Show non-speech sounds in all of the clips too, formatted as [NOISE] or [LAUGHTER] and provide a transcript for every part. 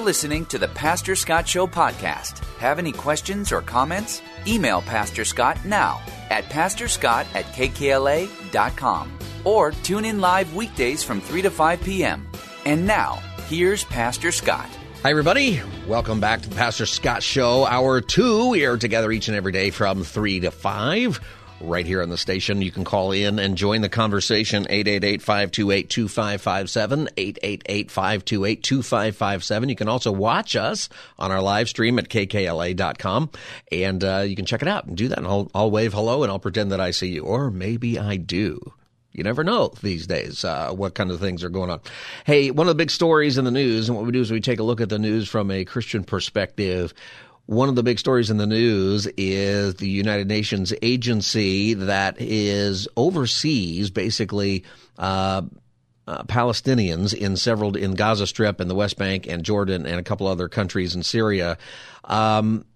Listening to the Pastor Scott Show podcast. Have any questions or comments? Email Pastor Scott now at pastorscott at kkla.com or tune in live weekdays from 3 to 5 p.m. And now, here's Pastor Scott. Hi, everybody. Welcome back to the Pastor Scott Show, Hour 2. We are together each and every day from 3 to 5 right here on the station. You can call in and join the conversation 888-528-2557, 888-528-2557. You can also watch us on our live stream at kkla.com and uh, you can check it out and do that and I'll, I'll wave hello and I'll pretend that I see you or maybe I do. You never know these days uh, what kind of things are going on. Hey, one of the big stories in the news, and what we do is we take a look at the news from a Christian perspective. One of the big stories in the news is the United Nations agency that is oversees basically uh, uh, Palestinians in several in Gaza Strip and the West Bank and Jordan and a couple other countries in Syria. Um,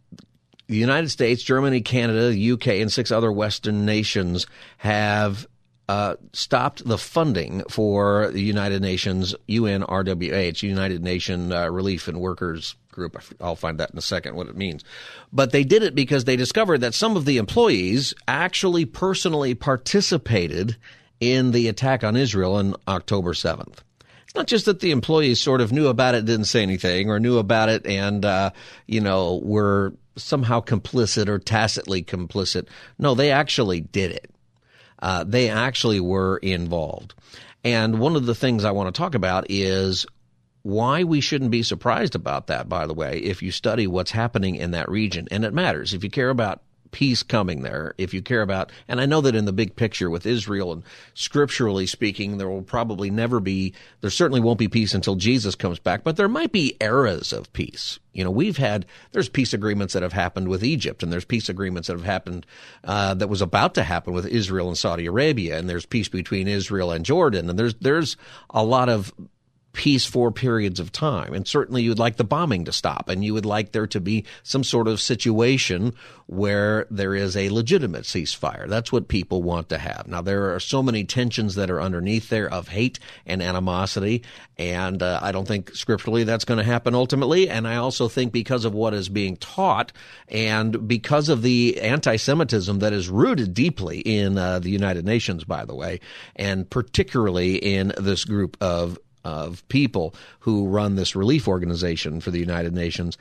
the United States, Germany, Canada, UK, and six other Western nations have uh, stopped the funding for the United Nations UNRWA, It's United Nation uh, Relief and Workers Group. I'll find that in a second what it means. But they did it because they discovered that some of the employees actually personally participated in the attack on Israel on October 7th. It's not just that the employees sort of knew about it, didn't say anything, or knew about it and, uh, you know, were somehow complicit or tacitly complicit. No, they actually did it uh, they actually were involved. And one of the things I want to talk about is why we shouldn't be surprised about that, by the way, if you study what's happening in that region. And it matters. If you care about peace coming there if you care about and I know that in the big picture with Israel and scripturally speaking there will probably never be there certainly won't be peace until Jesus comes back but there might be eras of peace. You know we've had there's peace agreements that have happened with Egypt and there's peace agreements that have happened uh, that was about to happen with Israel and Saudi Arabia and there's peace between Israel and Jordan and there's there's a lot of peace for periods of time. And certainly you'd like the bombing to stop and you would like there to be some sort of situation where there is a legitimate ceasefire. That's what people want to have. Now, there are so many tensions that are underneath there of hate and animosity. And uh, I don't think scripturally that's going to happen ultimately. And I also think because of what is being taught and because of the anti Semitism that is rooted deeply in uh, the United Nations, by the way, and particularly in this group of of people who run this relief organization for the United Nations,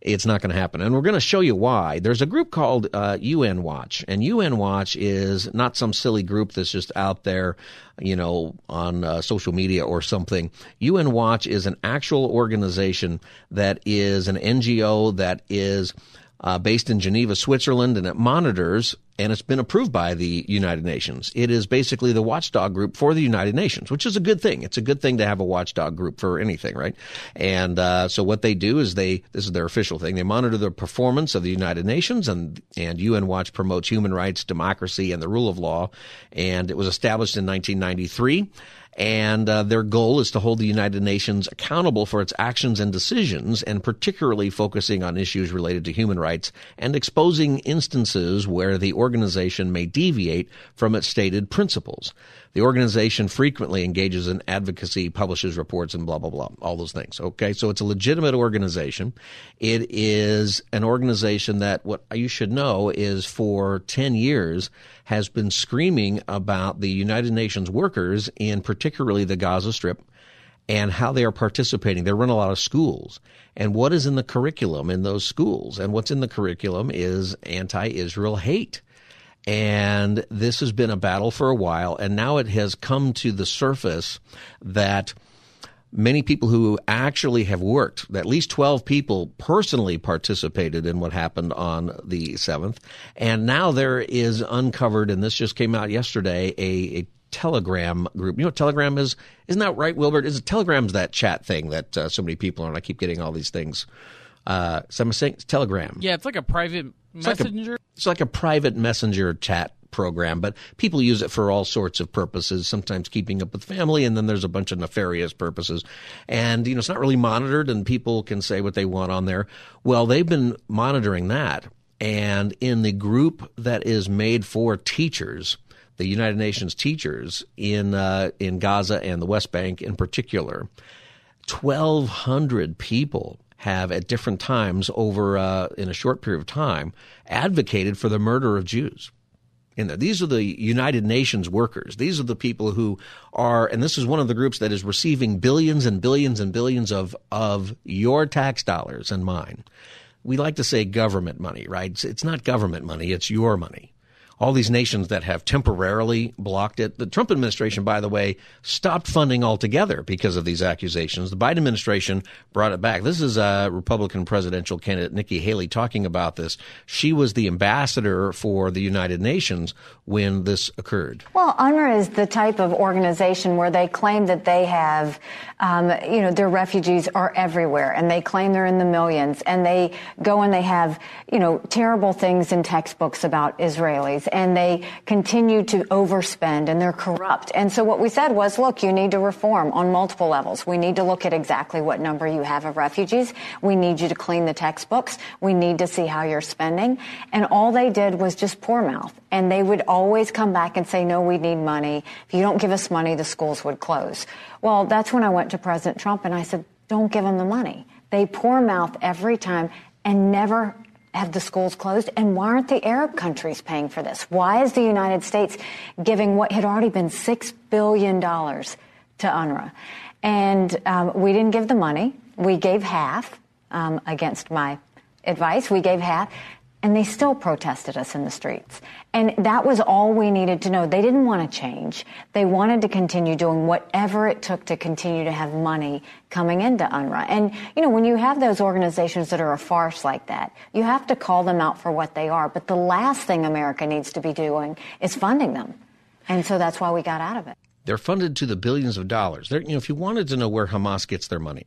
it's not going to happen. And we're going to show you why. There's a group called uh, UN Watch, and UN Watch is not some silly group that's just out there, you know, on uh, social media or something. UN Watch is an actual organization that is an NGO that is uh, based in Geneva, Switzerland, and it monitors and it's been approved by the United Nations. It is basically the watchdog group for the United Nations, which is a good thing. It's a good thing to have a watchdog group for anything, right? And uh, so what they do is they this is their official thing. They monitor the performance of the United Nations, and and UN Watch promotes human rights, democracy, and the rule of law. And it was established in 1993 and uh, their goal is to hold the United Nations accountable for its actions and decisions, and particularly focusing on issues related to human rights and exposing instances where the organization may deviate from its stated principles. The organization frequently engages in advocacy, publishes reports, and blah, blah, blah, all those things. Okay, so it's a legitimate organization. It is an organization that what you should know is for 10 years has been screaming about the United Nations workers in particularly the Gaza Strip and how they are participating. They run a lot of schools. And what is in the curriculum in those schools? And what's in the curriculum is anti Israel hate. And this has been a battle for a while, and now it has come to the surface that many people who actually have worked, at least 12 people personally participated in what happened on the 7th. And now there is uncovered, and this just came out yesterday, a, a Telegram group. You know what Telegram is? Isn't that right, Wilbert? Is Telegram's that chat thing that uh, so many people are? I keep getting all these things. Uh, so I'm saying Telegram. Yeah, it's like a private It's like a- It's like a private messenger chat program, but people use it for all sorts of purposes, sometimes keeping up with family, and then there's a bunch of nefarious purposes. And, you know, it's not really monitored, and people can say what they want on there. Well, they've been monitoring that. And in the group that is made for teachers, the United Nations teachers in, uh, in Gaza and the West Bank in particular, 1,200 people have at different times over uh, in a short period of time advocated for the murder of Jews. In there. These are the United Nations workers. These are the people who are, and this is one of the groups that is receiving billions and billions and billions of, of your tax dollars and mine. We like to say government money, right? It's, it's not government money, it's your money all these nations that have temporarily blocked it. The Trump administration, by the way, stopped funding altogether because of these accusations. The Biden administration brought it back. This is a Republican presidential candidate, Nikki Haley, talking about this. She was the ambassador for the United Nations when this occurred. Well, UNRWA is the type of organization where they claim that they have, um, you know, their refugees are everywhere and they claim they're in the millions and they go and they have, you know, terrible things in textbooks about Israelis and they continue to overspend and they're corrupt. And so what we said was, look, you need to reform on multiple levels. We need to look at exactly what number you have of refugees. We need you to clean the textbooks. We need to see how you're spending. And all they did was just poor mouth. And they would always come back and say, no, we need money. If you don't give us money, the schools would close. Well, that's when I went to President Trump and I said, don't give them the money. They poor mouth every time and never have the schools closed? And why aren't the Arab countries paying for this? Why is the United States giving what had already been $6 billion to UNRWA? And um, we didn't give the money. We gave half um, against my advice. We gave half. And they still protested us in the streets. And that was all we needed to know. They didn't want to change. They wanted to continue doing whatever it took to continue to have money coming into UNRWA. And, you know, when you have those organizations that are a farce like that, you have to call them out for what they are. But the last thing America needs to be doing is funding them. And so that's why we got out of it. They're funded to the billions of dollars. They're, you know, if you wanted to know where Hamas gets their money,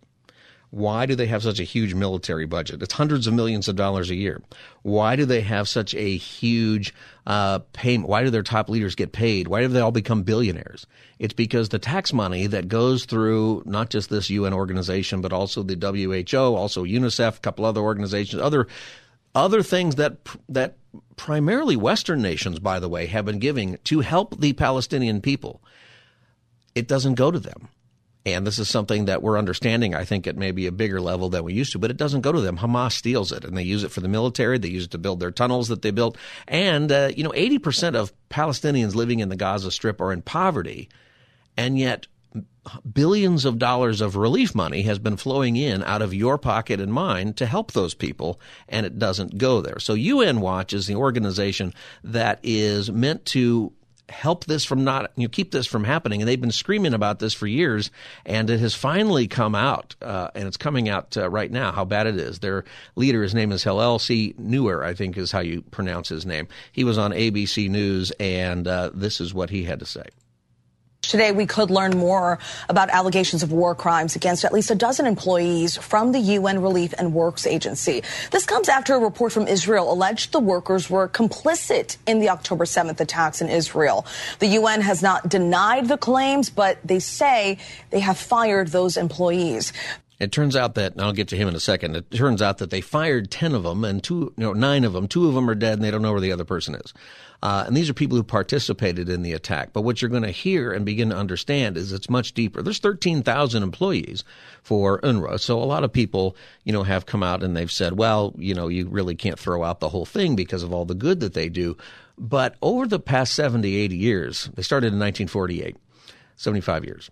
why do they have such a huge military budget? It's hundreds of millions of dollars a year. Why do they have such a huge uh, payment? Why do their top leaders get paid? Why do they all become billionaires? It's because the tax money that goes through not just this UN organization, but also the WHO, also UNICEF, a couple other organizations, other other things that that primarily Western nations, by the way, have been giving to help the Palestinian people. It doesn't go to them. And this is something that we're understanding, I think, at maybe a bigger level than we used to, but it doesn't go to them. Hamas steals it and they use it for the military. They use it to build their tunnels that they built. And, uh, you know, 80% of Palestinians living in the Gaza Strip are in poverty. And yet, billions of dollars of relief money has been flowing in out of your pocket and mine to help those people, and it doesn't go there. So, UN Watch is the organization that is meant to help this from not you know, keep this from happening. And they've been screaming about this for years. And it has finally come out uh, and it's coming out uh, right now how bad it is. Their leader his name is Hillel C. Neuer I think is how you pronounce his name. He was on ABC News and uh, this is what he had to say Today, we could learn more about allegations of war crimes against at least a dozen employees from the UN Relief and Works Agency. This comes after a report from Israel alleged the workers were complicit in the October 7th attacks in Israel. The UN has not denied the claims, but they say they have fired those employees. It turns out that, and I'll get to him in a second. It turns out that they fired 10 of them and two, nine of them. Two of them are dead and they don't know where the other person is. Uh, and these are people who participated in the attack. But what you're going to hear and begin to understand is it's much deeper. There's 13,000 employees for UNRWA. So a lot of people, you know, have come out and they've said, well, you know, you really can't throw out the whole thing because of all the good that they do. But over the past 70, 80 years, they started in 1948, 75 years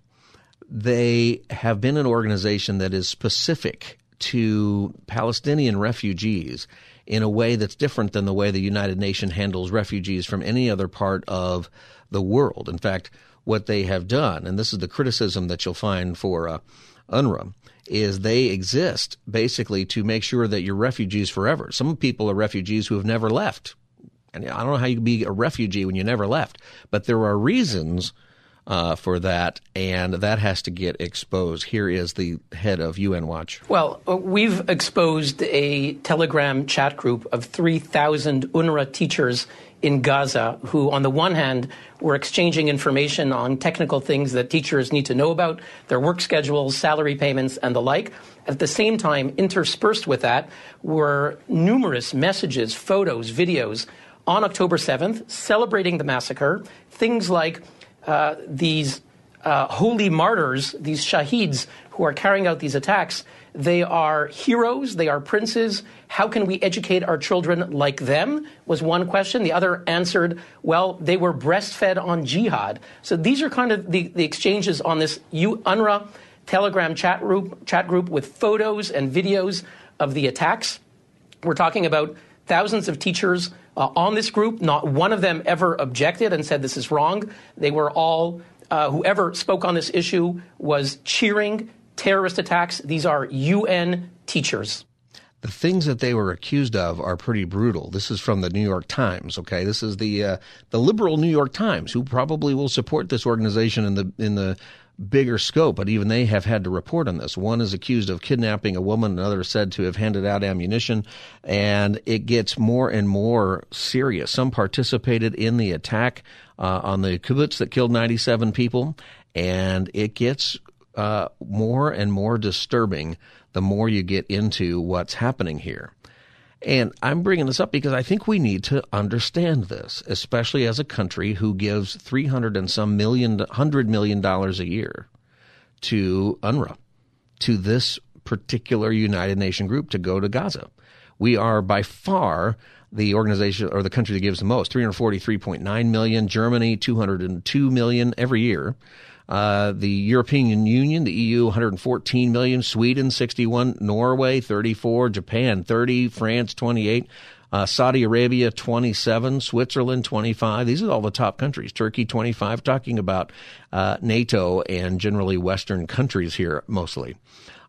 they have been an organization that is specific to Palestinian refugees in a way that's different than the way the United Nations handles refugees from any other part of the world. In fact, what they have done, and this is the criticism that you'll find for uh, UNRWA, is they exist basically to make sure that you're refugees forever. Some people are refugees who have never left. And I don't know how you can be a refugee when you never left, but there are reasons uh, for that, and that has to get exposed. Here is the head of UN Watch. Well, uh, we've exposed a Telegram chat group of 3,000 UNRWA teachers in Gaza who, on the one hand, were exchanging information on technical things that teachers need to know about, their work schedules, salary payments, and the like. At the same time, interspersed with that were numerous messages, photos, videos on October 7th celebrating the massacre. Things like uh, these uh, holy martyrs, these shaheeds who are carrying out these attacks, they are heroes, they are princes. How can we educate our children like them? Was one question. The other answered, well, they were breastfed on jihad. So these are kind of the, the exchanges on this UNRWA Telegram chat group, chat group with photos and videos of the attacks. We're talking about thousands of teachers uh, on this group. Not one of them ever objected and said this is wrong. They were all, uh, whoever spoke on this issue was cheering terrorist attacks. These are UN teachers. The things that they were accused of are pretty brutal. This is from the New York Times. Okay, this is the uh, the liberal New York Times, who probably will support this organization in the in the bigger scope, but even they have had to report on this. One is accused of kidnapping a woman, another is said to have handed out ammunition, and it gets more and more serious. Some participated in the attack uh, on the kibbutz that killed 97 people, and it gets uh, more and more disturbing the more you get into what's happening here. And I'm bringing this up because I think we need to understand this, especially as a country who gives 300 and some million, hundred million dollars a year to UNRWA, to this particular United Nation group to go to Gaza. We are by far the organization or the country that gives the most 343.9 million, Germany 202 million every year. Uh, the European Union, the EU, 114 million. Sweden, 61. Norway, 34. Japan, 30. France, 28. Uh, Saudi Arabia, 27. Switzerland, 25. These are all the top countries. Turkey, 25. Talking about uh, NATO and generally Western countries here, mostly.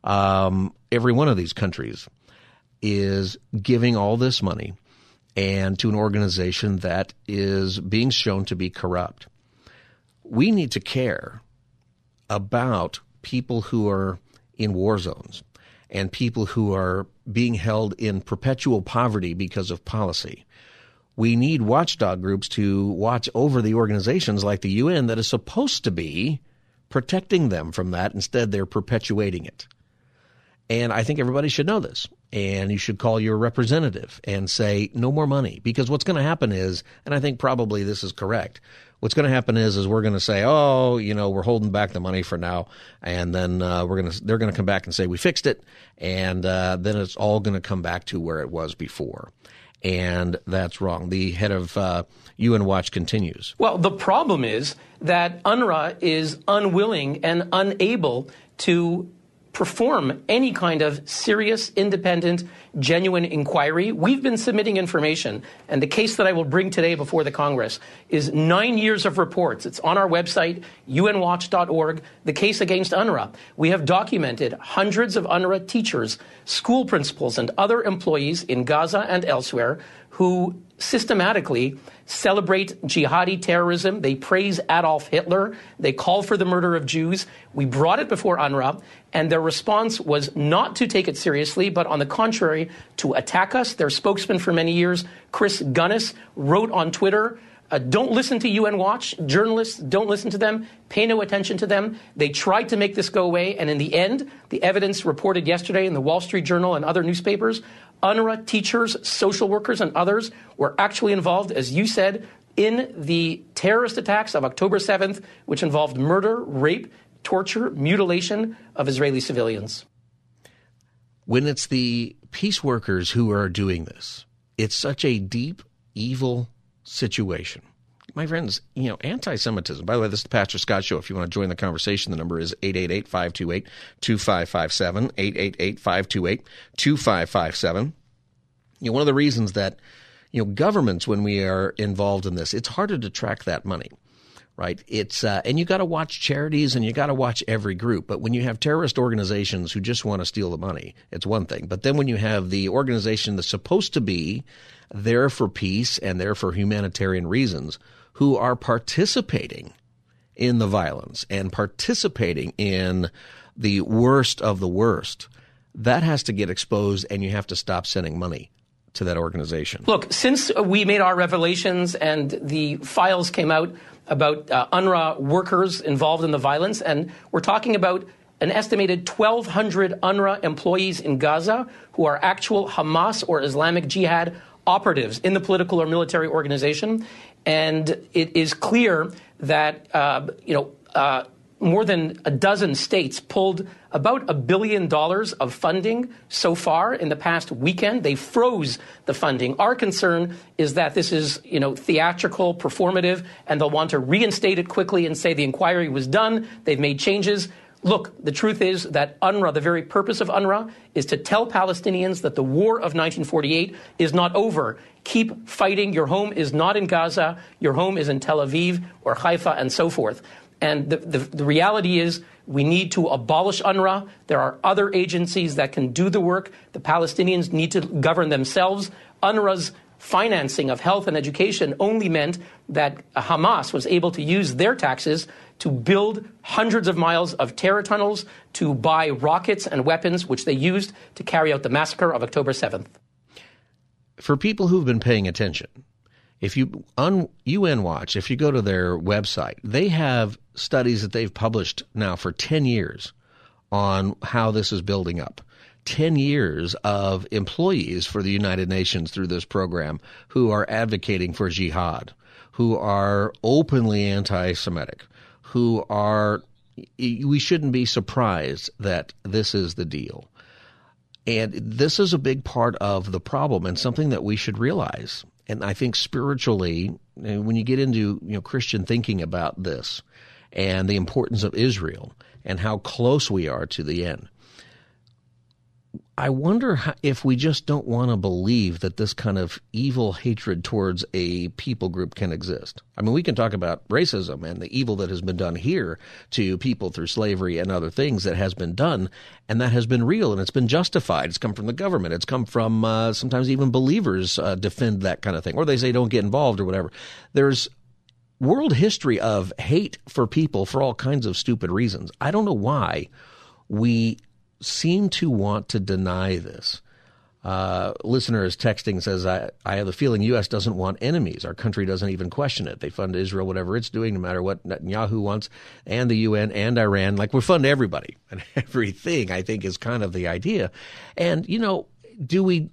Um, every one of these countries is giving all this money and to an organization that is being shown to be corrupt. We need to care about people who are in war zones and people who are being held in perpetual poverty because of policy. We need watchdog groups to watch over the organizations like the UN that is supposed to be protecting them from that. Instead, they're perpetuating it. And I think everybody should know this. And you should call your representative and say, no more money. Because what's going to happen is, and I think probably this is correct, what's going to happen is is we're going to say, oh, you know, we're holding back the money for now, and then uh, we're going to they're going to come back and say we fixed it, and uh, then it's all going to come back to where it was before. And that's wrong. The head of uh, UN Watch continues. Well, the problem is that UNRWA is unwilling and unable to perform any kind of serious, independent, genuine inquiry. We've been submitting information, and the case that I will bring today before the Congress is nine years of reports. It's on our website, unwatch.org, the case against UNRWA. We have documented hundreds of UNRWA teachers, school principals, and other employees in Gaza and elsewhere who systematically celebrate jihadi terrorism. They praise Adolf Hitler. They call for the murder of Jews. We brought it before UNRWA, and their response was not to take it seriously, but on the contrary, to attack us. Their spokesman for many years, Chris Gunness, wrote on Twitter. Uh, don't listen to UN Watch. Journalists, don't listen to them. Pay no attention to them. They tried to make this go away, and in the end, the evidence reported yesterday in the Wall Street Journal and other newspapers UNRWA teachers, social workers, and others were actually involved, as you said, in the terrorist attacks of October 7th, which involved murder, rape, torture, mutilation of Israeli civilians. When it's the peace workers who are doing this, it's such a deep, evil situation my friends, you know, anti Semitism. By the way, this is the Pastor Scott Show. If you want to join the conversation, the number is 888 528 2557. 888 528 2557. You know, one of the reasons that, you know, governments, when we are involved in this, it's harder to track that money right? It's uh, and you got to watch charities and you got to watch every group. But when you have terrorist organizations who just want to steal the money, it's one thing. But then when you have the organization that's supposed to be there for peace and there for humanitarian reasons, who are participating in the violence and participating in the worst of the worst, that has to get exposed and you have to stop sending money to that organization. Look, since we made our revelations and the files came out about uh, UNRWA workers involved in the violence, and we're talking about an estimated 1,200 UNRWA employees in Gaza who are actual Hamas or Islamic Jihad operatives in the political or military organization. And it is clear that, uh, you know, uh, more than a dozen states pulled about a billion dollars of funding so far in the past weekend. They froze the funding. Our concern is that this is, you know, theatrical, performative, and they'll want to reinstate it quickly and say the inquiry was done, they've made changes. Look, the truth is that UNRWA, the very purpose of UNRWA, is to tell Palestinians that the war of 1948 is not over. Keep fighting. Your home is not in Gaza. Your home is in Tel Aviv or Haifa and so forth. And the, the, the reality is we need to abolish UNRWA. There are other agencies that can do the work. The Palestinians need to govern themselves. UNRWA's financing of health and education only meant that Hamas was able to use their taxes to build hundreds of miles of terror tunnels, to buy rockets and weapons, which they used to carry out the massacre of October 7th. For people who've been paying attention, if you on UN Watch, if you go to their website, they have studies that they've published now for 10 years on how this is building up. 10 years of employees for the United Nations through this program who are advocating for jihad, who are openly anti Semitic, who are, we shouldn't be surprised that this is the deal. And this is a big part of the problem and something that we should realize. And I think spiritually, when you get into you know Christian thinking about this and the importance of Israel and how close we are to the end, I wonder how, if we just don't want to believe that this kind of evil hatred towards a people group can exist. I mean, we can talk about racism and the evil that has been done here to people through slavery and other things that has been done, and that has been real and it's been justified. It's come from the government. It's come from uh, sometimes even believers uh, defend that kind of thing, or they say don't get involved or whatever. There's world history of hate for people for all kinds of stupid reasons. I don't know why we seem to want to deny this. Uh, listener is texting says, I, I have the feeling U.S. doesn't want enemies. Our country doesn't even question it. They fund Israel, whatever it's doing, no matter what Netanyahu wants, and the UN and Iran. Like we fund everybody [LAUGHS] and everything, I think is kind of the idea. And, you know, do we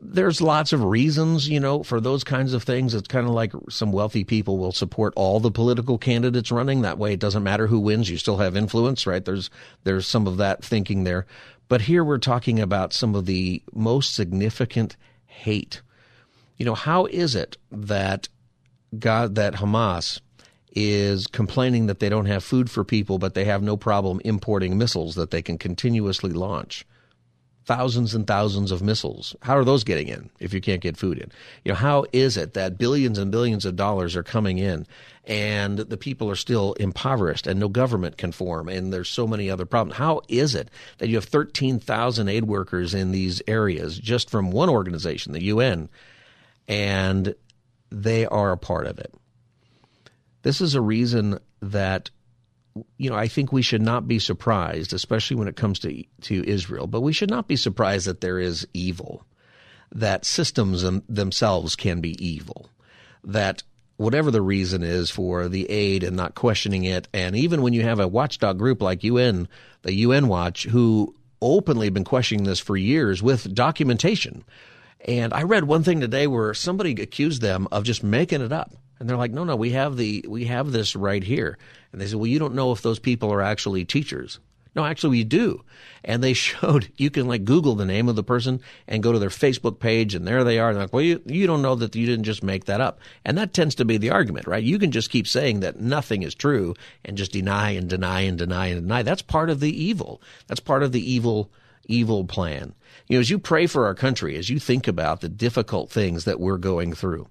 there's lots of reasons, you know, for those kinds of things. It's kind of like some wealthy people will support all the political candidates running. That way, it doesn't matter who wins; you still have influence, right? There's there's some of that thinking there, but here we're talking about some of the most significant hate. You know, how is it that God that Hamas is complaining that they don't have food for people, but they have no problem importing missiles that they can continuously launch? Thousands and thousands of missiles. How are those getting in if you can't get food in? You know, how is it that billions and billions of dollars are coming in and the people are still impoverished and no government can form and there's so many other problems? How is it that you have 13,000 aid workers in these areas just from one organization, the UN, and they are a part of it? This is a reason that you know, I think we should not be surprised, especially when it comes to to Israel. But we should not be surprised that there is evil, that systems themselves can be evil, that whatever the reason is for the aid and not questioning it, and even when you have a watchdog group like UN, the UN Watch, who openly have been questioning this for years with documentation. And I read one thing today where somebody accused them of just making it up. And they're like, no, no, we have the we have this right here. And they said, well, you don't know if those people are actually teachers. No, actually, we do. And they [LAUGHS] showed you can like Google the name of the person and go to their Facebook page, and there they are. And they're like, well, you, you don't know that you didn't just make that up. And that tends to be the argument, right? You can just keep saying that nothing is true and just deny and deny and deny and deny. That's part of the evil. That's part of the evil evil plan. You know, as you pray for our country, as you think about the difficult things that we're going through,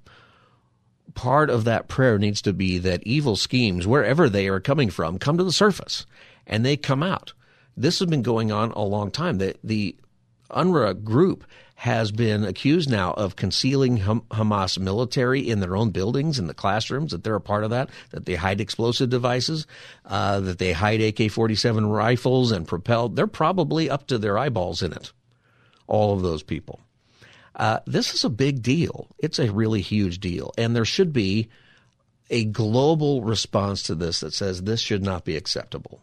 part of that prayer needs to be that evil schemes, wherever they are coming from, come to the surface and they come out. This has been going on a long time. The, the UNRWA group has been accused now of concealing Hamas military in their own buildings, in the classrooms, that they're a part of that, that they hide explosive devices, uh, that they hide AK 47 rifles and propelled. They're probably up to their eyeballs in it, all of those people. Uh, this is a big deal. It's a really huge deal. And there should be a global response to this that says this should not be acceptable.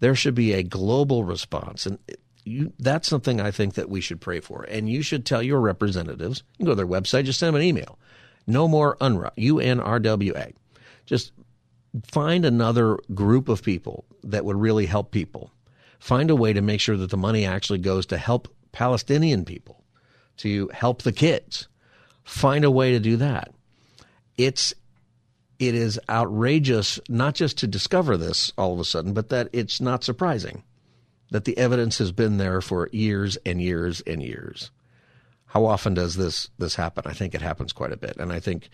There should be a global response. And you, that's something I think that we should pray for. And you should tell your representatives, you go to their website, just send them an email. No more UNRWA, U-N-R-W-A. Just find another group of people that would really help people. Find a way to make sure that the money actually goes to help Palestinian people, to help the kids. Find a way to do that. It's it is outrageous not just to discover this all of a sudden, but that it's not surprising that the evidence has been there for years and years and years. How often does this this happen? I think it happens quite a bit, and I think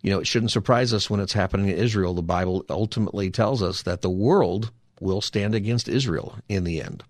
you know it shouldn't surprise us when it's happening in Israel. The Bible ultimately tells us that the world will stand against Israel in the end.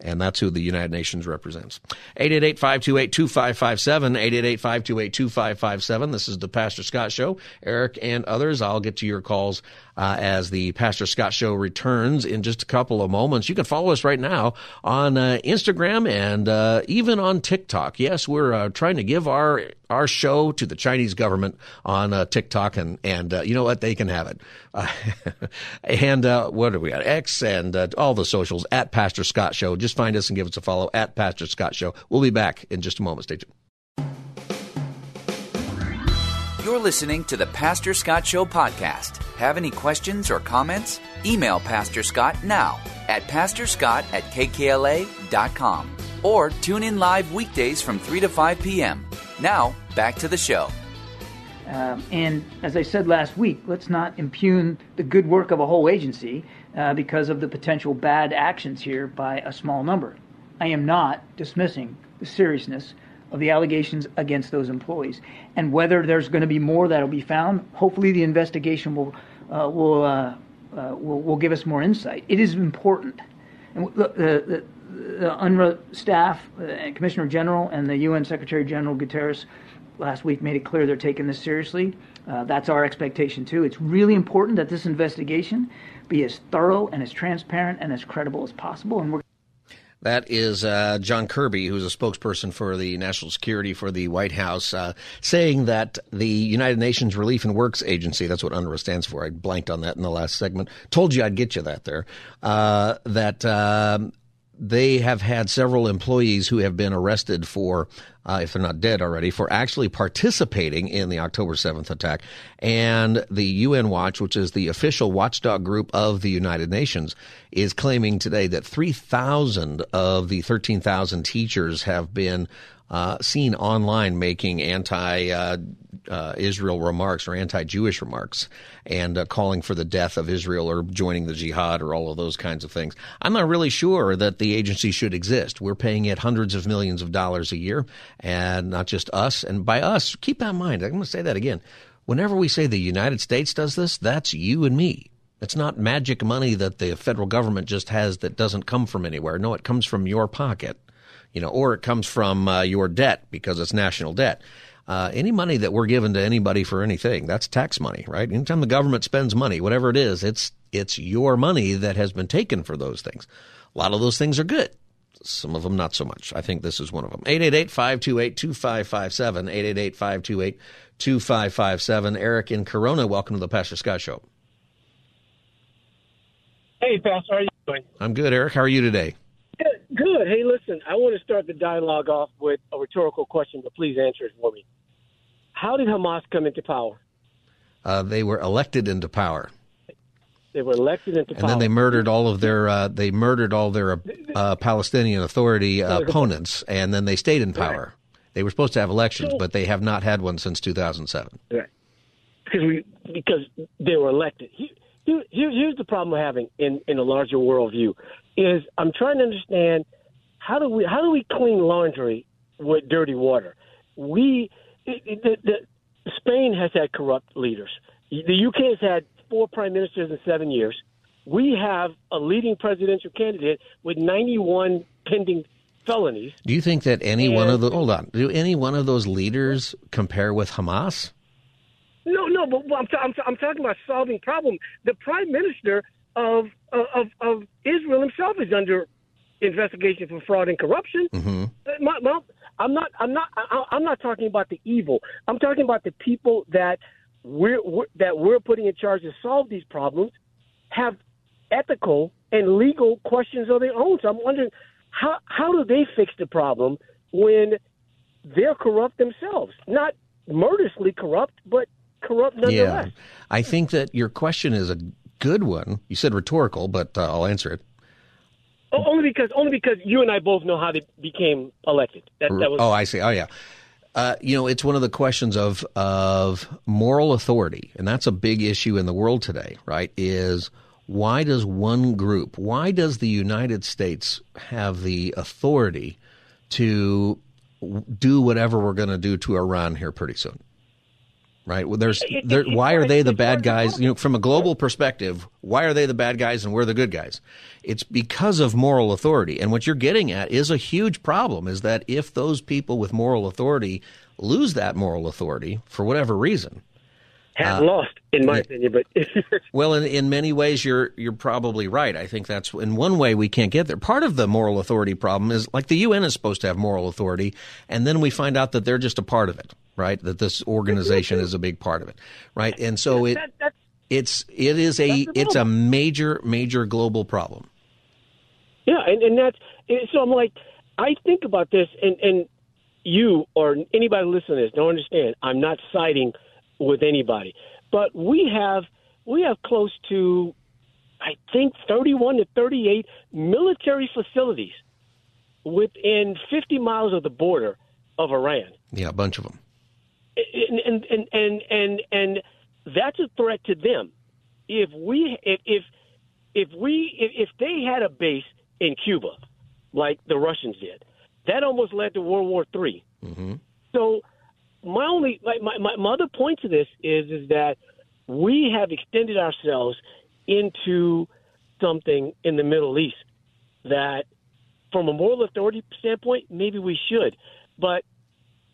And that's who the United Nations represents. 888-528-2557, 888-528-2557. This is the Pastor Scott Show. Eric and others, I'll get to your calls uh, as the Pastor Scott Show returns in just a couple of moments. You can follow us right now on uh, Instagram and uh, even on TikTok. Yes, we're uh, trying to give our our show to the Chinese government on uh, TikTok, and and uh, you know what, they can have it. [LAUGHS] and what are we at X and all the socials at Pastor Scott Show. Just find us and give us a follow at Pastor Scott Show. We'll be back in just a moment. Stay tuned. You're listening to the Pastor Scott Show podcast. Have any questions or comments? Email Pastor Scott now at pastorscott at kkla.com or tune in live weekdays from 3 to 5 p.m. Now, back to the show. Um, and as I said last week, let's not impugn the good work of a whole agency uh, because of the potential bad actions here by a small number. I am not dismissing the seriousness of the allegations against those employees. And whether there's going to be more that will be found, hopefully the investigation will uh, will, uh, uh, will will give us more insight. It is important. And the, the, the UNRWA staff, uh, Commissioner General, and the UN Secretary General Guterres last week made it clear they're taking this seriously. Uh, that's our expectation too. It's really important that this investigation be as thorough and as transparent and as credible as possible. And we're that is uh, John Kirby, who's a spokesperson for the national security for the White House, uh, saying that the United Nations Relief and Works Agency, that's what UNRWA stands for. I blanked on that in the last segment. Told you I'd get you that there. Uh, that um, they have had several employees who have been arrested for, uh, if they're not dead already, for actually participating in the October 7th attack. And the UN Watch, which is the official watchdog group of the United Nations, is claiming today that 3,000 of the 13,000 teachers have been uh, seen online making anti uh, Israel remarks or anti Jewish remarks and uh, calling for the death of Israel or joining the jihad or all of those kinds of things. I'm not really sure that the agency should exist. We're paying it hundreds of millions of dollars a year, and not just us. And by us, keep that in mind. I'm going to say that again. Whenever we say the United States does this, that's you and me. It's not magic money that the federal government just has that doesn't come from anywhere. No, it comes from your pocket you know, or it comes from uh, your debt because it's national debt. Uh, any money that we're given to anybody for anything, that's tax money, right? Anytime the government spends money, whatever it is, it's it's your money that has been taken for those things. A lot of those things are good. Some of them not so much. I think this is one of them. 888-528-2557, 888-528-2557. Eric in Corona, welcome to the Pastor Scott Show. Hey, Pastor, how are you doing? I'm good, Eric. How are you today? Good. Hey, listen, I want to start the dialogue off with a rhetorical question, but please answer it for me. How did Hamas come into power? Uh, they were elected into power. They were elected into and power, and then they murdered all of their uh, they murdered all their uh, Palestinian Authority uh, opponents, and then they stayed in power. They were supposed to have elections, but they have not had one since 2007. Right. Because we because they were elected. Here, here, here's the problem we're having in in a larger worldview is I'm trying to understand how do we how do we clean laundry with dirty water? We it, the, the, Spain has had corrupt leaders. The UK has had four prime ministers in seven years. We have a leading presidential candidate with 91 pending felonies. Do you think that any one of the hold on? Do any one of those leaders compare with Hamas? No, no, but I'm, I'm, I'm talking about solving problem. The prime minister of of of Israel himself is under investigation for fraud and corruption. Mm-hmm. My, my, I'm not. I'm not. I'm not talking about the evil. I'm talking about the people that we're, we're that we're putting in charge to solve these problems have ethical and legal questions of their own. So I'm wondering how how do they fix the problem when they're corrupt themselves? Not murderously corrupt, but corrupt nonetheless. Yeah, I think that your question is a good one. You said rhetorical, but uh, I'll answer it. Only because only because you and I both know how they became elected. That, that was, oh, I see. Oh, yeah. Uh, you know, it's one of the questions of of moral authority, and that's a big issue in the world today. Right? Is why does one group, why does the United States have the authority to do whatever we're going to do to Iran here pretty soon? Right? Well, there's, there, why are they the bad guys? You know, from a global perspective, why are they the bad guys and we're the good guys? It's because of moral authority. And what you're getting at is a huge problem is that if those people with moral authority lose that moral authority for whatever reason, have uh, lost, in my yeah. opinion. But [LAUGHS] well, in in many ways, you're you're probably right. I think that's in one way we can't get there. Part of the moral authority problem is like the UN is supposed to have moral authority, and then we find out that they're just a part of it, right? That this organization is a big part of it, right? And so it it's it is a it's a major major global problem. Yeah, and and that's so I'm like I think about this, and and you or anybody listening to this don't understand. I'm not citing with anybody. But we have we have close to I think 31 to 38 military facilities within 50 miles of the border of Iran. Yeah, a bunch of them. And and and and and, and that's a threat to them. If we if if, if we if, if they had a base in Cuba, like the Russians did, that almost led to World War 3 mm-hmm. So my only my, my, my other point to this is is that we have extended ourselves into something in the Middle East that from a moral authority standpoint, maybe we should. But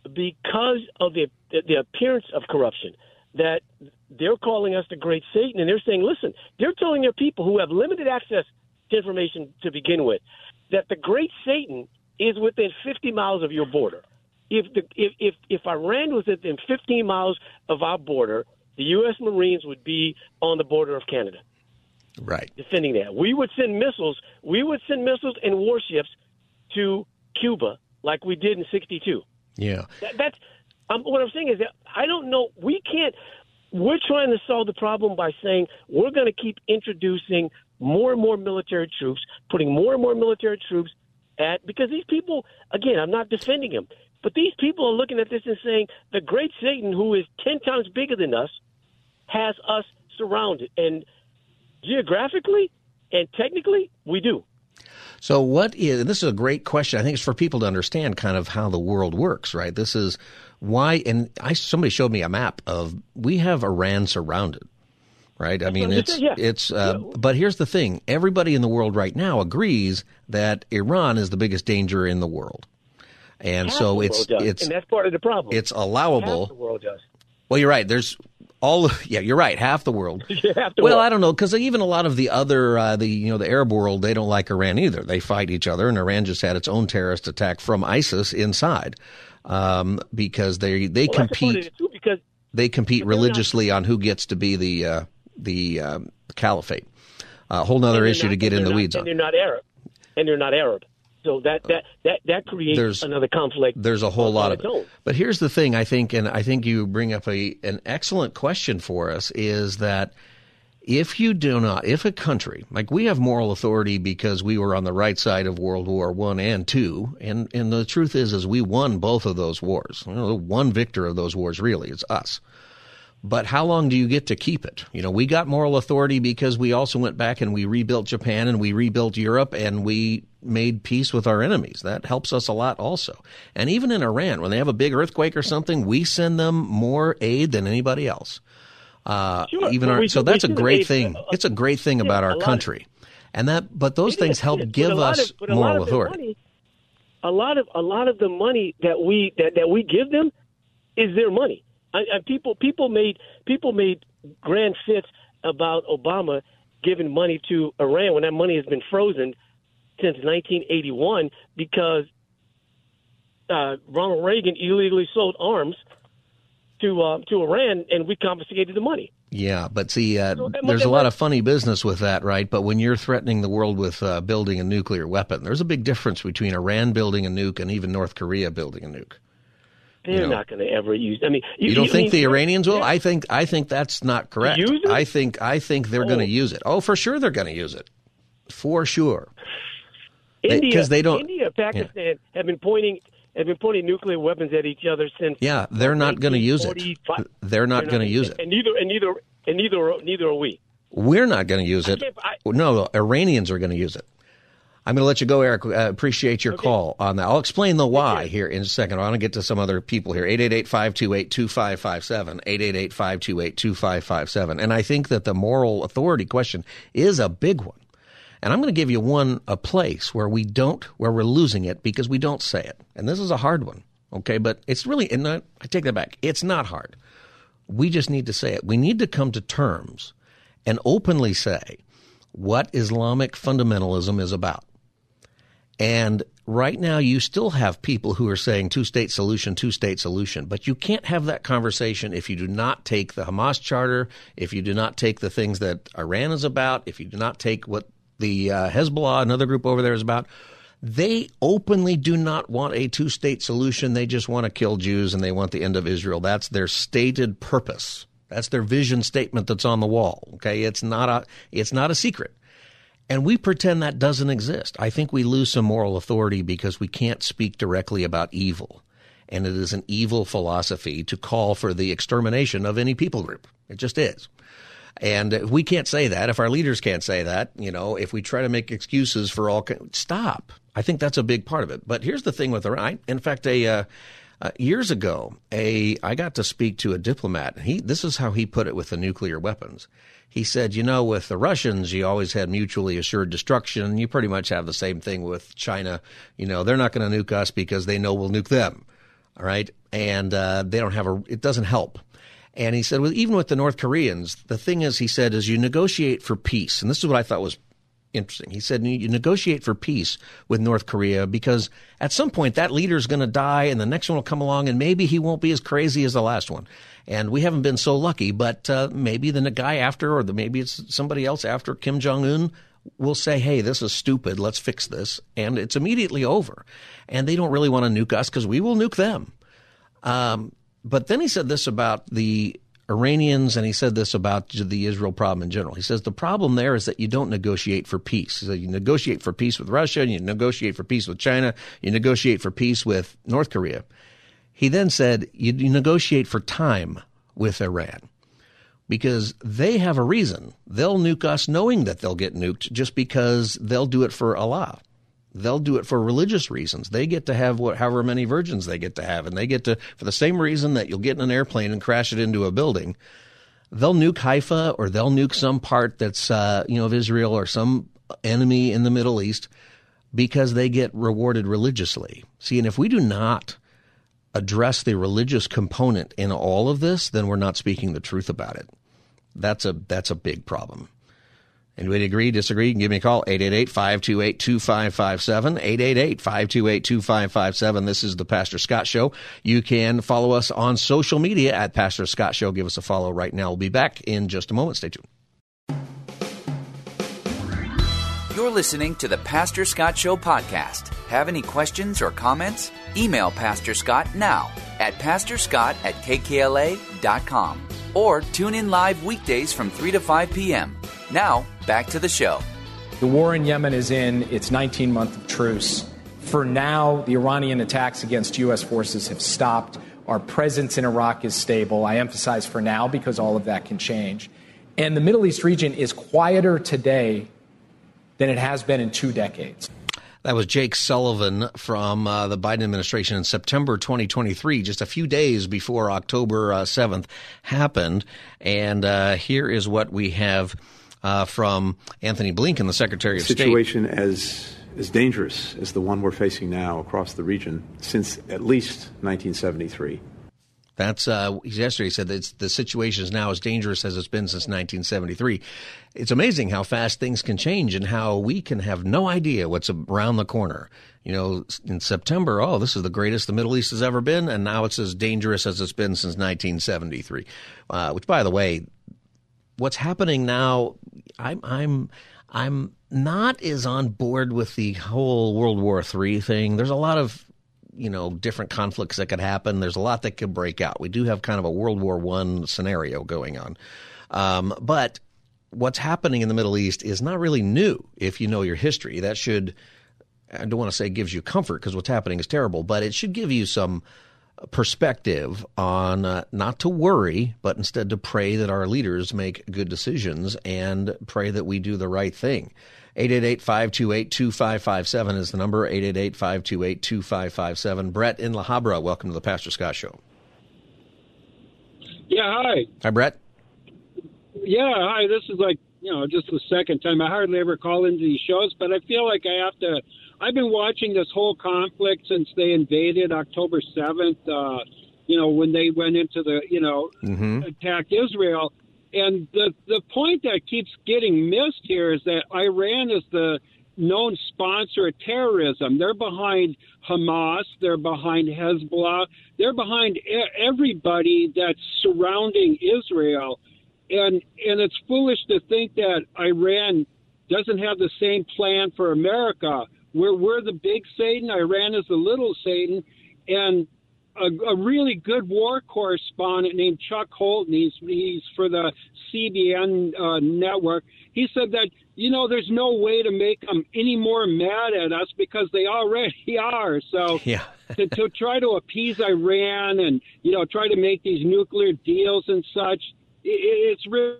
because of the the appearance of corruption, that they're calling us the great Satan and they're saying, listen, they're telling their people who have limited access to information to begin with that the great Satan is within 50 miles of your border if the if if, if Iran was within 15 miles of our border, the U.S. Marines would be on the border of Canada. Right. Defending that. We would send missiles. We would send missiles and warships to Cuba like we did in 62. Yeah. That, that's um, what I'm saying is that I don't know. We can't. We're trying to solve the problem by saying we're going to keep introducing more and more military troops, putting more and more military troops at because these people. Again, I'm not defending them. But these people are looking at this and saying the great Satan, who is 10 times bigger than us, has us surrounded. And geographically and technically, we do. So, what is, and this is a great question. I think it's for people to understand kind of how the world works, right? This is why, and I, somebody showed me a map of, we have Iran surrounded right? I mean, it's yeah. it's. Uh, yeah. But here's the thing: everybody in the world right now agrees that Iran is the biggest danger in the world and Half so it's it's and that's part of the problem. It's allowable. Half the world does. Well, you're right. There's all [LAUGHS] yeah, you're right. Half the world. [LAUGHS] half the well, world. I don't know because even a lot of the other uh, the you know the Arab world they don't like Iran either. They fight each other, and Iran just had its own terrorist attack from ISIS inside um, because they they well, compete because they compete religiously not, on who gets to be the uh, the um, caliphate. A uh, whole other issue not, to get in the not, weeds and on. They're not Arab, and they're not Arab. So that that that that creates there's, another conflict. There's a whole lot of it. Own. But here's the thing, I think, and I think you bring up a an excellent question for us is that if you do not, if a country like we have moral authority because we were on the right side of World War One and Two, and and the truth is, is we won both of those wars. You know, one victor of those wars really is us. But how long do you get to keep it? You know, we got moral authority because we also went back and we rebuilt Japan and we rebuilt Europe and we made peace with our enemies. That helps us a lot also. And even in Iran, when they have a big earthquake or something, we send them more aid than anybody else. Uh, sure. even well, our, we, so that's a great thing. Uh, it's a great thing about our country. And that, but those things is, help give us of, moral authority. Money, a lot of a lot of the money that we that, that we give them is their money. I, I, people people made people made grand fits about Obama giving money to Iran when that money has been frozen since 1981 because uh, Ronald Reagan illegally sold arms to uh, to Iran, and we confiscated the money. Yeah, but see, uh, there's a lot of funny business with that, right? But when you're threatening the world with uh, building a nuclear weapon, there's a big difference between Iran building a nuke and even North Korea building a nuke. They're you know, not going to ever use. I mean, you, you don't think mean, the Iranians will? I think I think that's not correct. I think I think they're oh. going to use it. Oh, for sure they're going to use it, for sure. India, because they, they don't. India, Pakistan yeah. have been pointing have been pointing nuclear weapons at each other since. Yeah, they're not going to use it. They're not going to use it. And neither and neither and neither neither are we. We're not going to use it. I, no, Iranians are going to use it. I'm going to let you go, Eric. Uh, appreciate your okay. call on that. I'll explain the why here in a second. I want to get to some other people here. 888-528-2557. 888-528-2557. And I think that the moral authority question is a big one. And I'm going to give you one, a place where we don't, where we're losing it because we don't say it. And this is a hard one. Okay. But it's really, and I, I take that back. It's not hard. We just need to say it. We need to come to terms and openly say what Islamic fundamentalism is about. And right now, you still have people who are saying two state solution, two state solution. But you can't have that conversation if you do not take the Hamas charter, if you do not take the things that Iran is about, if you do not take what the uh, Hezbollah, another group over there, is about. They openly do not want a two state solution. They just want to kill Jews and they want the end of Israel. That's their stated purpose. That's their vision statement that's on the wall. Okay. It's not a, it's not a secret. And we pretend that doesn't exist. I think we lose some moral authority because we can't speak directly about evil. And it is an evil philosophy to call for the extermination of any people group. It just is. And if we can't say that, if our leaders can't say that, you know, if we try to make excuses for all, stop. I think that's a big part of it. But here's the thing with Iran. In fact, a uh, uh, years ago, a I got to speak to a diplomat. He this is how he put it with the nuclear weapons. He said, you know, with the Russians, you always had mutually assured destruction. You pretty much have the same thing with China. You know, they're not going to nuke us because they know we'll nuke them. All right, and uh, they don't have a. It doesn't help. And he said, well, even with the North Koreans, the thing is, he said, is you negotiate for peace. And this is what I thought was interesting. He said, you negotiate for peace with North Korea because at some point that leader is going to die and the next one will come along and maybe he won't be as crazy as the last one. And we haven't been so lucky, but uh, maybe the guy after or the, maybe it's somebody else after Kim Jong Un will say, hey, this is stupid. Let's fix this. And it's immediately over. And they don't really want to nuke us because we will nuke them. Um, but then he said this about the Iranians, and he said this about the Israel problem in general. He says the problem there is that you don't negotiate for peace. So you negotiate for peace with Russia, you negotiate for peace with China, you negotiate for peace with North Korea. He then said you negotiate for time with Iran because they have a reason. They'll nuke us knowing that they'll get nuked just because they'll do it for Allah they'll do it for religious reasons. They get to have what, however many virgins they get to have, and they get to, for the same reason that you'll get in an airplane and crash it into a building. They'll nuke Haifa or they'll nuke some part that's, uh, you know, of Israel or some enemy in the Middle East because they get rewarded religiously. See, and if we do not address the religious component in all of this, then we're not speaking the truth about it. That's a, that's a big problem. Anybody agree, disagree? You can give me a call, 888-528-2557, 888-528-2557. This is the Pastor Scott Show. You can follow us on social media at Pastor Scott Show. Give us a follow right now. We'll be back in just a moment. Stay tuned. You're listening to the Pastor Scott Show podcast. Have any questions or comments? Email Pastor Scott now at pastorscott at kkla.com or tune in live weekdays from 3 to 5 p.m. Now, back to the show. The war in Yemen is in its 19 month of truce. For now, the Iranian attacks against U.S. forces have stopped. Our presence in Iraq is stable. I emphasize for now because all of that can change. And the Middle East region is quieter today than it has been in two decades. That was Jake Sullivan from uh, the Biden administration in September 2023, just a few days before October uh, 7th happened. And uh, here is what we have uh, from Antony Blinken, the Secretary of situation State. as as dangerous as the one we're facing now across the region since at least 1973. That's uh, yesterday. He said that the situation is now as dangerous as it's been since 1973. It's amazing how fast things can change and how we can have no idea what's around the corner. You know, in September, oh, this is the greatest the Middle East has ever been, and now it's as dangerous as it's been since 1973. Uh, which, by the way, what's happening now, I'm, I'm, I'm not as on board with the whole World War III thing. There's a lot of you know different conflicts that could happen. There's a lot that could break out. We do have kind of a World War One scenario going on, um, but what's happening in the Middle East is not really new. If you know your history, that should I don't want to say gives you comfort because what's happening is terrible, but it should give you some perspective on uh, not to worry, but instead to pray that our leaders make good decisions and pray that we do the right thing. 888-528-2557 is the number, 888-528-2557. Brett in La Habra, welcome to the Pastor Scott Show. Yeah, hi. Hi, Brett. Yeah, hi. This is like, you know, just the second time. I hardly ever call into these shows, but I feel like I have to. I've been watching this whole conflict since they invaded October 7th, uh, you know, when they went into the, you know, mm-hmm. attacked Israel and the the point that keeps getting missed here is that Iran is the known sponsor of terrorism. They're behind Hamas. They're behind Hezbollah. They're behind everybody that's surrounding Israel. And and it's foolish to think that Iran doesn't have the same plan for America. We're we're the big Satan. Iran is the little Satan. And a, a really good war correspondent named Chuck Holton. He's he's for the CBN uh, network. He said that you know there's no way to make them any more mad at us because they already [LAUGHS] are. So [LAUGHS] yeah. [LAUGHS] to, to try to appease Iran and you know try to make these nuclear deals and such, it, it's really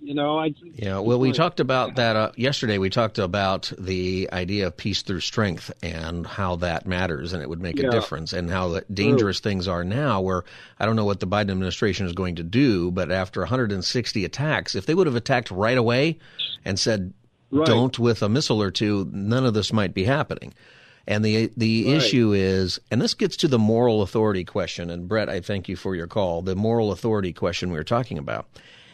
you know, I yeah. Well, we talked about that uh, yesterday. We talked about the idea of peace through strength and how that matters, and it would make yeah. a difference, and how dangerous things are now. Where I don't know what the Biden administration is going to do, but after 160 attacks, if they would have attacked right away and said right. "don't" with a missile or two, none of this might be happening. And the the right. issue is, and this gets to the moral authority question. And Brett, I thank you for your call. The moral authority question we were talking about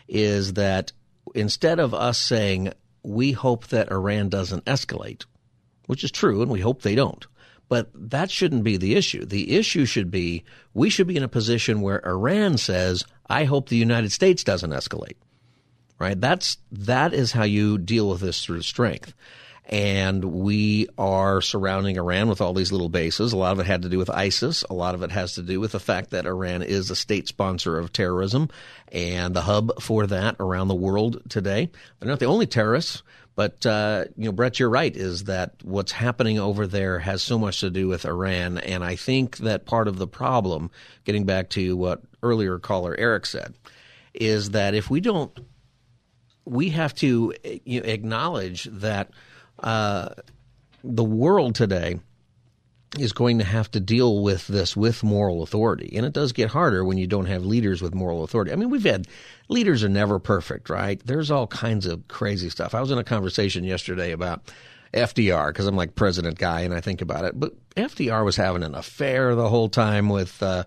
is that instead of us saying, we hope that Iran doesn't escalate, which is true, and we hope they don't. But that shouldn't be the issue. The issue should be we should be in a position where Iran says, I hope the United States doesn't escalate. Right? That's that is how you deal with this through strength and we are surrounding Iran with all these little bases. A lot of it had to do with ISIS. A lot of it has to do with the fact that Iran is a state sponsor of terrorism and the hub for that around the world today. They're not the only terrorists, but uh, you know, Brett, you're right. Is that what's happening over there has so much to do with Iran, and I think that part of the problem, getting back to what earlier caller Eric said, is that if we don't, we have to know, acknowledge that uh, the world today is going to have to deal with this with moral authority. And it does get harder when you don't have leaders with moral authority. I mean, we've had leaders are never perfect, right? There's all kinds of crazy stuff. I was in a conversation yesterday about FDR because I'm like president guy and I think about it. But FDR was having an affair the whole time with uh,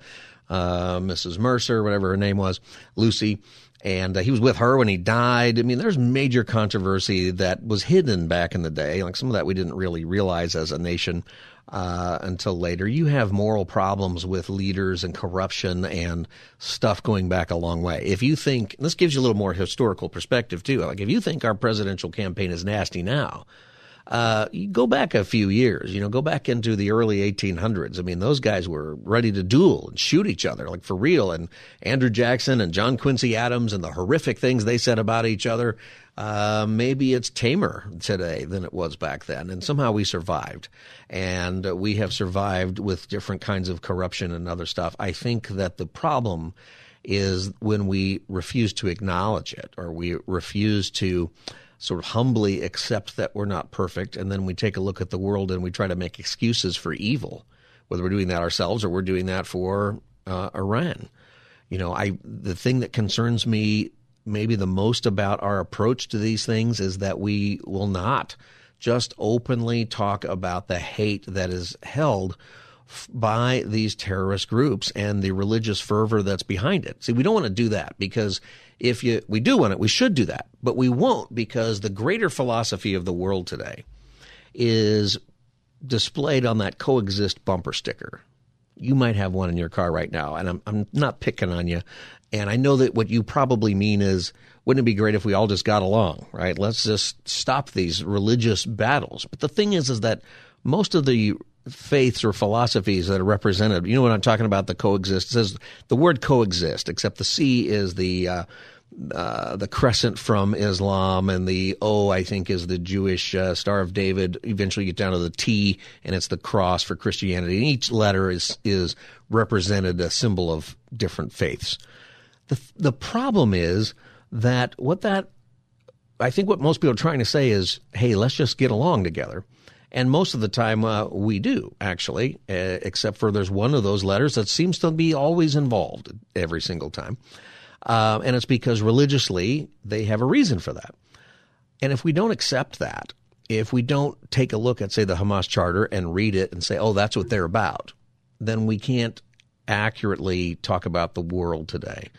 uh, Mrs. Mercer, whatever her name was, Lucy and uh, he was with her when he died. I mean, there's major controversy that was hidden back in the day. Like some of that we didn't really realize as a nation uh, until later. You have moral problems with leaders and corruption and stuff going back a long way. If you think this gives you a little more historical perspective too. Like if you think our presidential campaign is nasty now, uh, you go back a few years, you know, go back into the early 1800s. I mean, those guys were ready to duel and shoot each other, like for real. And Andrew Jackson and John Quincy Adams and the horrific things they said about each other. Uh, maybe it's tamer today than it was back then. And somehow we survived. And uh, we have survived with different kinds of corruption and other stuff. I think that the problem is when we refuse to acknowledge it or we refuse to sort of humbly accept that we're not perfect, and then we take a look at the world and we try to make excuses for evil, whether we're doing that ourselves or we're doing that for uh, Iran. You know, I the thing that concerns me maybe the most about our approach to these things is that we will not just openly talk about the hate that is held by these terrorist groups and the religious fervor that's behind it. See, we don't want to do that because if you we do want it, we should do that, but we won't because the greater philosophy of the world today is displayed on that coexist bumper sticker. You might have one in your car right now, and I'm I'm not picking on you. And I know that what you probably mean is, wouldn't it be great if we all just got along, right? Let's just stop these religious battles. But the thing is, is that most of the faiths or philosophies that are represented. You know what I'm talking about? The coexist it says the word coexist, except the C is the uh, uh, the crescent from Islam, and the O I think is the Jewish uh, Star of David. Eventually, you get down to the T, and it's the cross for Christianity. And each letter is is represented a symbol of different faiths. The the problem is that what that I think what most people are trying to say is, hey, let's just get along together. And most of the time, uh, we do, actually, uh, except for there's one of those letters that seems to be always involved every single time. Uh, and it's because religiously, they have a reason for that. And if we don't accept that, if we don't take a look at, say, the Hamas Charter and read it and say, oh, that's what they're about, then we can't accurately talk about the world today.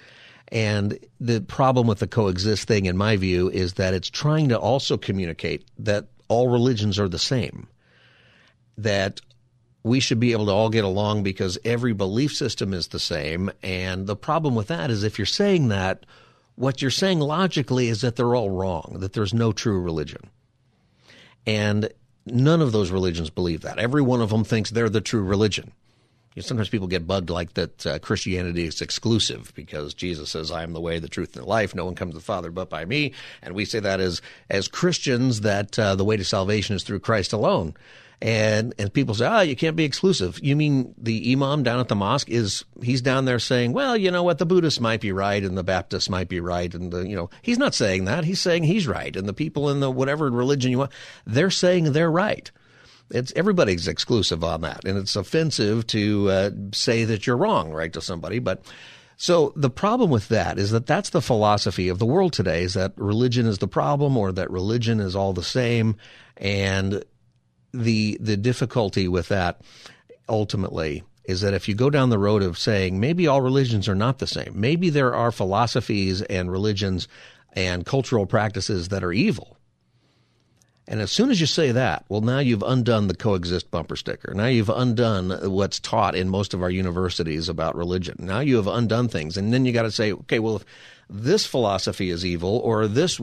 And the problem with the coexist thing, in my view, is that it's trying to also communicate that all religions are the same, that we should be able to all get along because every belief system is the same. And the problem with that is if you're saying that, what you're saying logically is that they're all wrong, that there's no true religion. And none of those religions believe that. Every one of them thinks they're the true religion. You know, sometimes people get bugged like that uh, Christianity is exclusive because Jesus says, "I am the way, the truth, and the life. No one comes to the Father but by me." And we say that as as Christians that uh, the way to salvation is through Christ alone. And and people say, "Ah, oh, you can't be exclusive." You mean the imam down at the mosque is he's down there saying, "Well, you know what? The Buddhists might be right, and the Baptists might be right, and the you know he's not saying that. He's saying he's right, and the people in the whatever religion you want, they're saying they're right." It's everybody's exclusive on that, and it's offensive to uh, say that you're wrong, right, to somebody. But so the problem with that is that that's the philosophy of the world today: is that religion is the problem, or that religion is all the same, and the the difficulty with that ultimately is that if you go down the road of saying maybe all religions are not the same, maybe there are philosophies and religions and cultural practices that are evil and as soon as you say that, well, now you've undone the coexist bumper sticker. Now you've undone what's taught in most of our universities about religion. Now you have undone things. And then you got to say, okay, well, if this philosophy is evil or this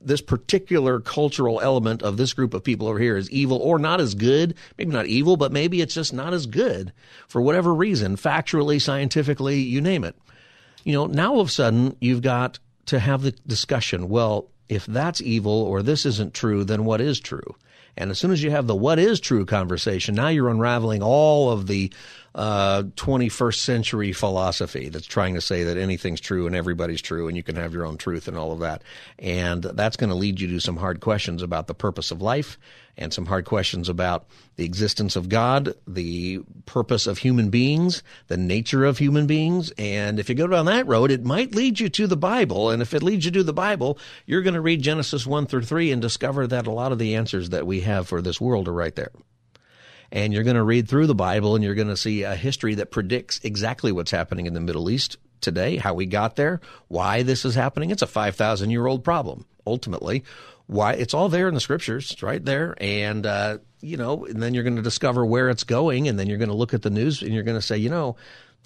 this particular cultural element of this group of people over here is evil or not as good, maybe not evil, but maybe it's just not as good for whatever reason, factually, scientifically, you name it. You know, now all of a sudden you've got to have the discussion. Well, if that's evil or this isn't true, then what is true? And as soon as you have the what is true conversation, now you're unraveling all of the uh, 21st century philosophy that's trying to say that anything's true and everybody's true and you can have your own truth and all of that. And that's going to lead you to some hard questions about the purpose of life and some hard questions about the existence of God, the purpose of human beings, the nature of human beings. And if you go down that road, it might lead you to the Bible. And if it leads you to the Bible, you're going to read Genesis 1 through 3 and discover that a lot of the answers that we have for this world are right there. And you're going to read through the Bible and you're going to see a history that predicts exactly what's happening in the Middle East today, how we got there, why this is happening. It's a 5,000 year old problem, ultimately why it's all there in the scriptures, it's right there, and uh, you know, and then you're going to discover where it's going, and then you're going to look at the news, and you're going to say, you know,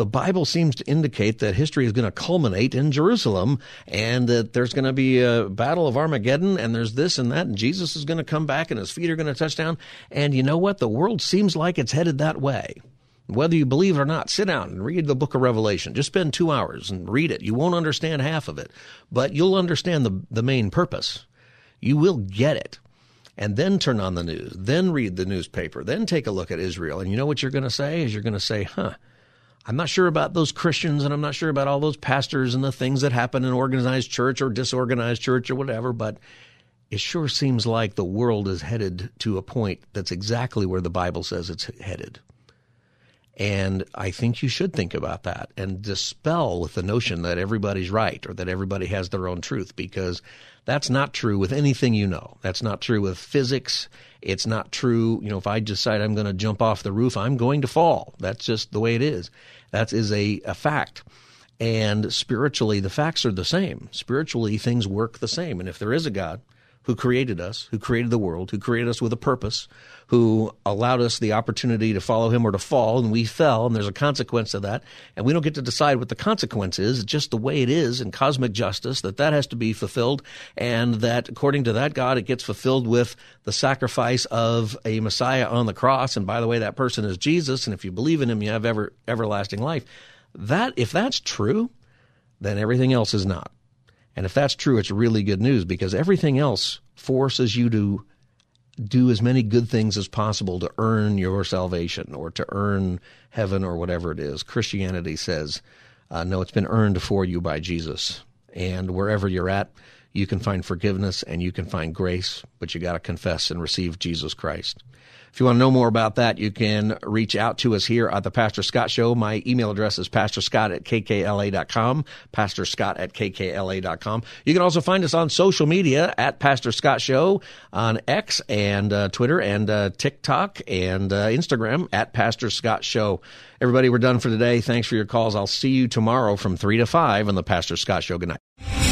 the Bible seems to indicate that history is going to culminate in Jerusalem, and that there's going to be a battle of Armageddon, and there's this and that, and Jesus is going to come back, and his feet are going to touch down, and you know what? The world seems like it's headed that way. Whether you believe it or not, sit down and read the book of Revelation. Just spend two hours and read it. You won't understand half of it, but you'll understand the, the main purpose you will get it. And then turn on the news, then read the newspaper, then take a look at Israel. And you know what you're going to say? Is you're going to say, huh, I'm not sure about those Christians and I'm not sure about all those pastors and the things that happen in organized church or disorganized church or whatever, but it sure seems like the world is headed to a point that's exactly where the Bible says it's headed. And I think you should think about that and dispel with the notion that everybody's right or that everybody has their own truth because that's not true with anything you know. That's not true with physics. It's not true, you know, if I decide I'm going to jump off the roof, I'm going to fall. That's just the way it is. That is a, a fact. And spiritually, the facts are the same. Spiritually, things work the same. And if there is a God, who created us, who created the world, who created us with a purpose, who allowed us the opportunity to follow him or to fall, and we fell, and there's a consequence of that. And we don't get to decide what the consequence is. It's just the way it is in cosmic justice that that has to be fulfilled, and that according to that God, it gets fulfilled with the sacrifice of a Messiah on the cross. And by the way, that person is Jesus, and if you believe in him, you have ever everlasting life. That if that's true, then everything else is not. And if that's true, it's really good news because everything else forces you to do as many good things as possible to earn your salvation or to earn heaven or whatever it is. Christianity says, uh, no, it's been earned for you by Jesus. And wherever you're at, you can find forgiveness and you can find grace, but you got to confess and receive Jesus Christ. If you want to know more about that, you can reach out to us here at the Pastor Scott Show. My email address is pastorscott at kkla.com, pastorscott at kkla.com. You can also find us on social media at Pastor Scott Show on X and uh, Twitter and uh, TikTok and uh, Instagram at Pastor Scott Show. Everybody, we're done for today. Thanks for your calls. I'll see you tomorrow from 3 to 5 on the Pastor Scott Show. Good night.